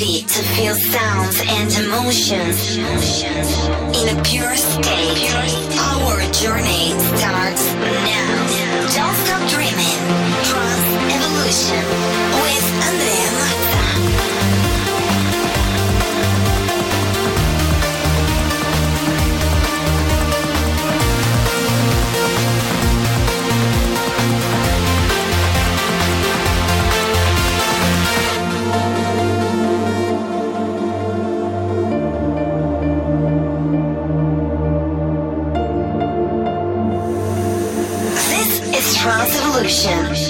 ready to feel sounds and emotions in a pure state. Our journey starts now. Don't stop dreaming. Trance Evolution Trance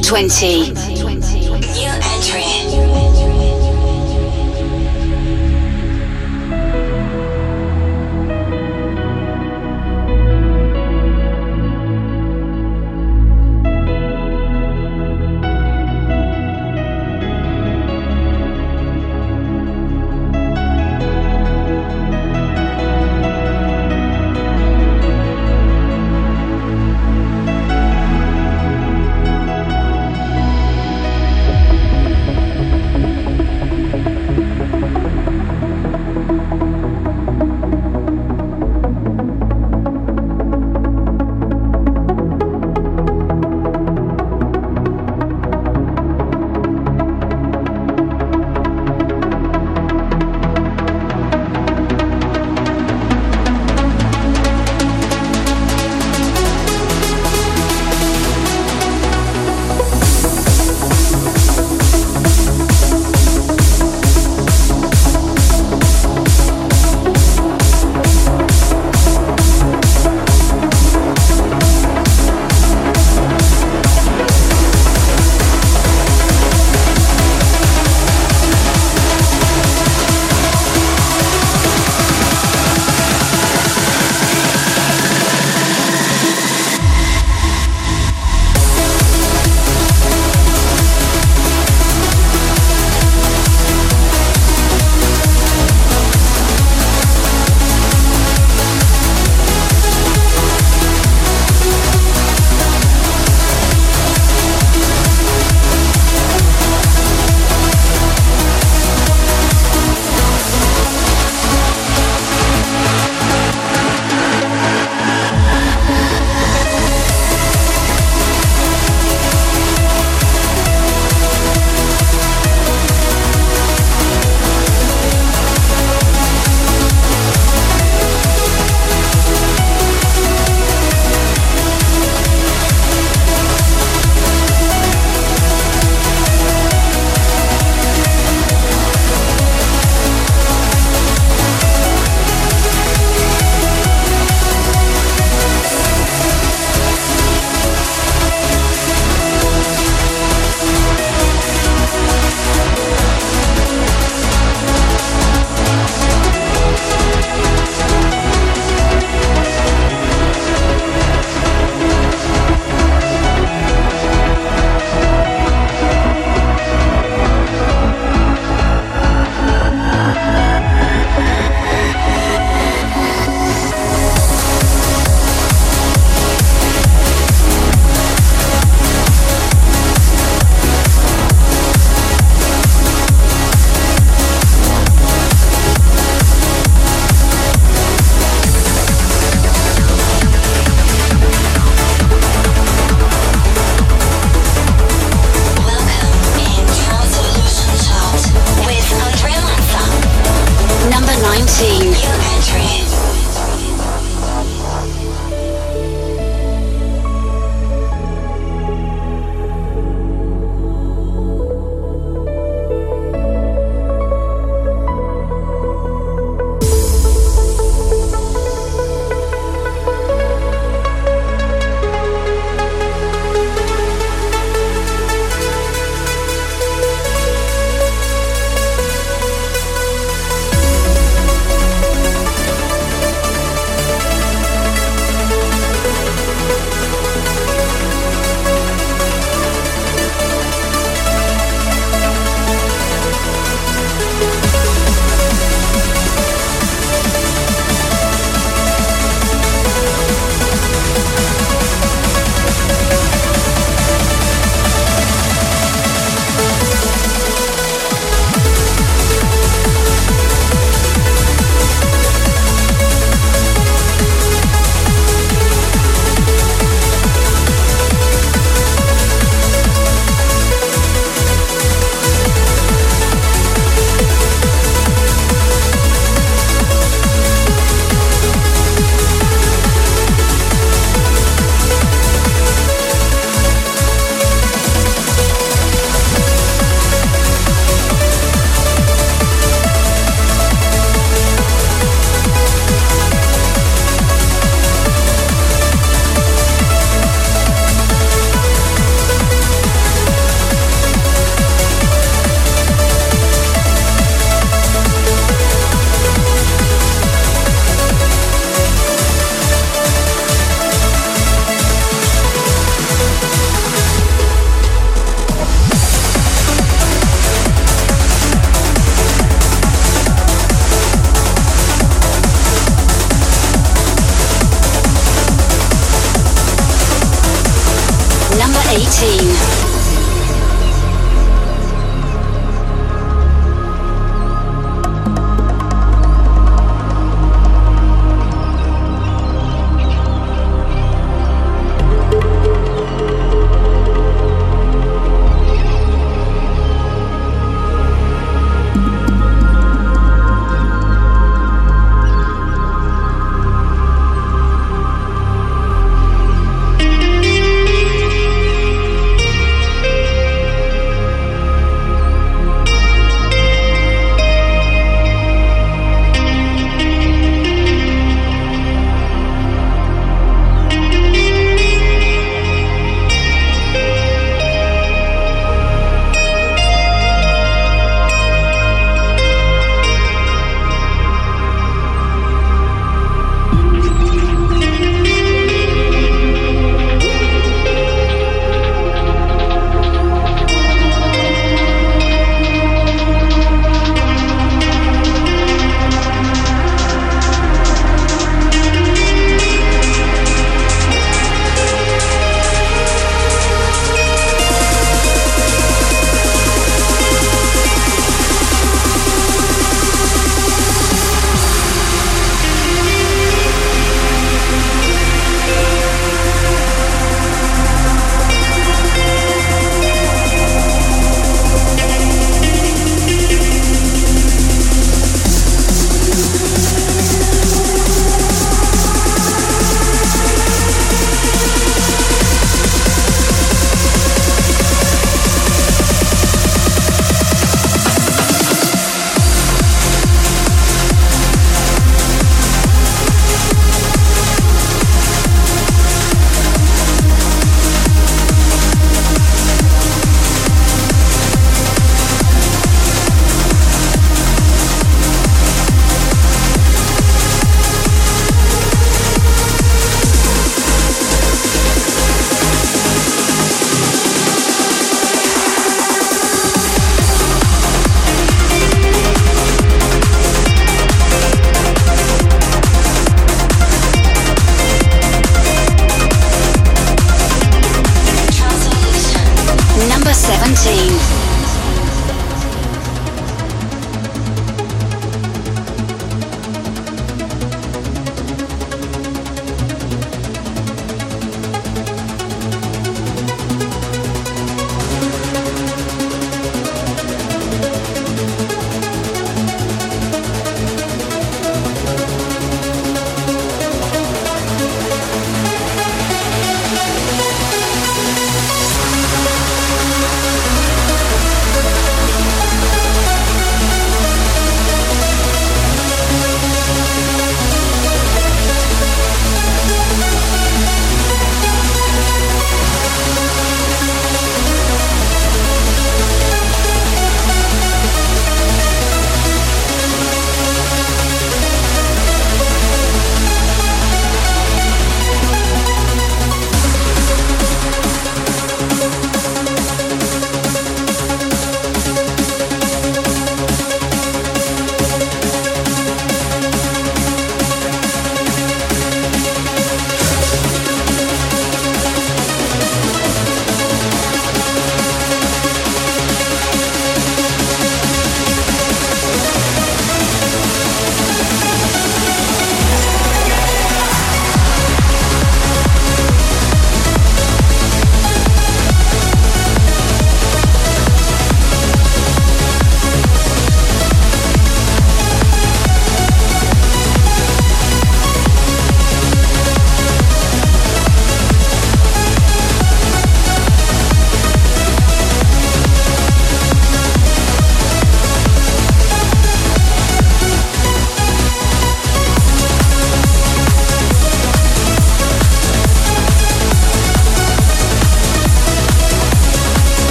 20.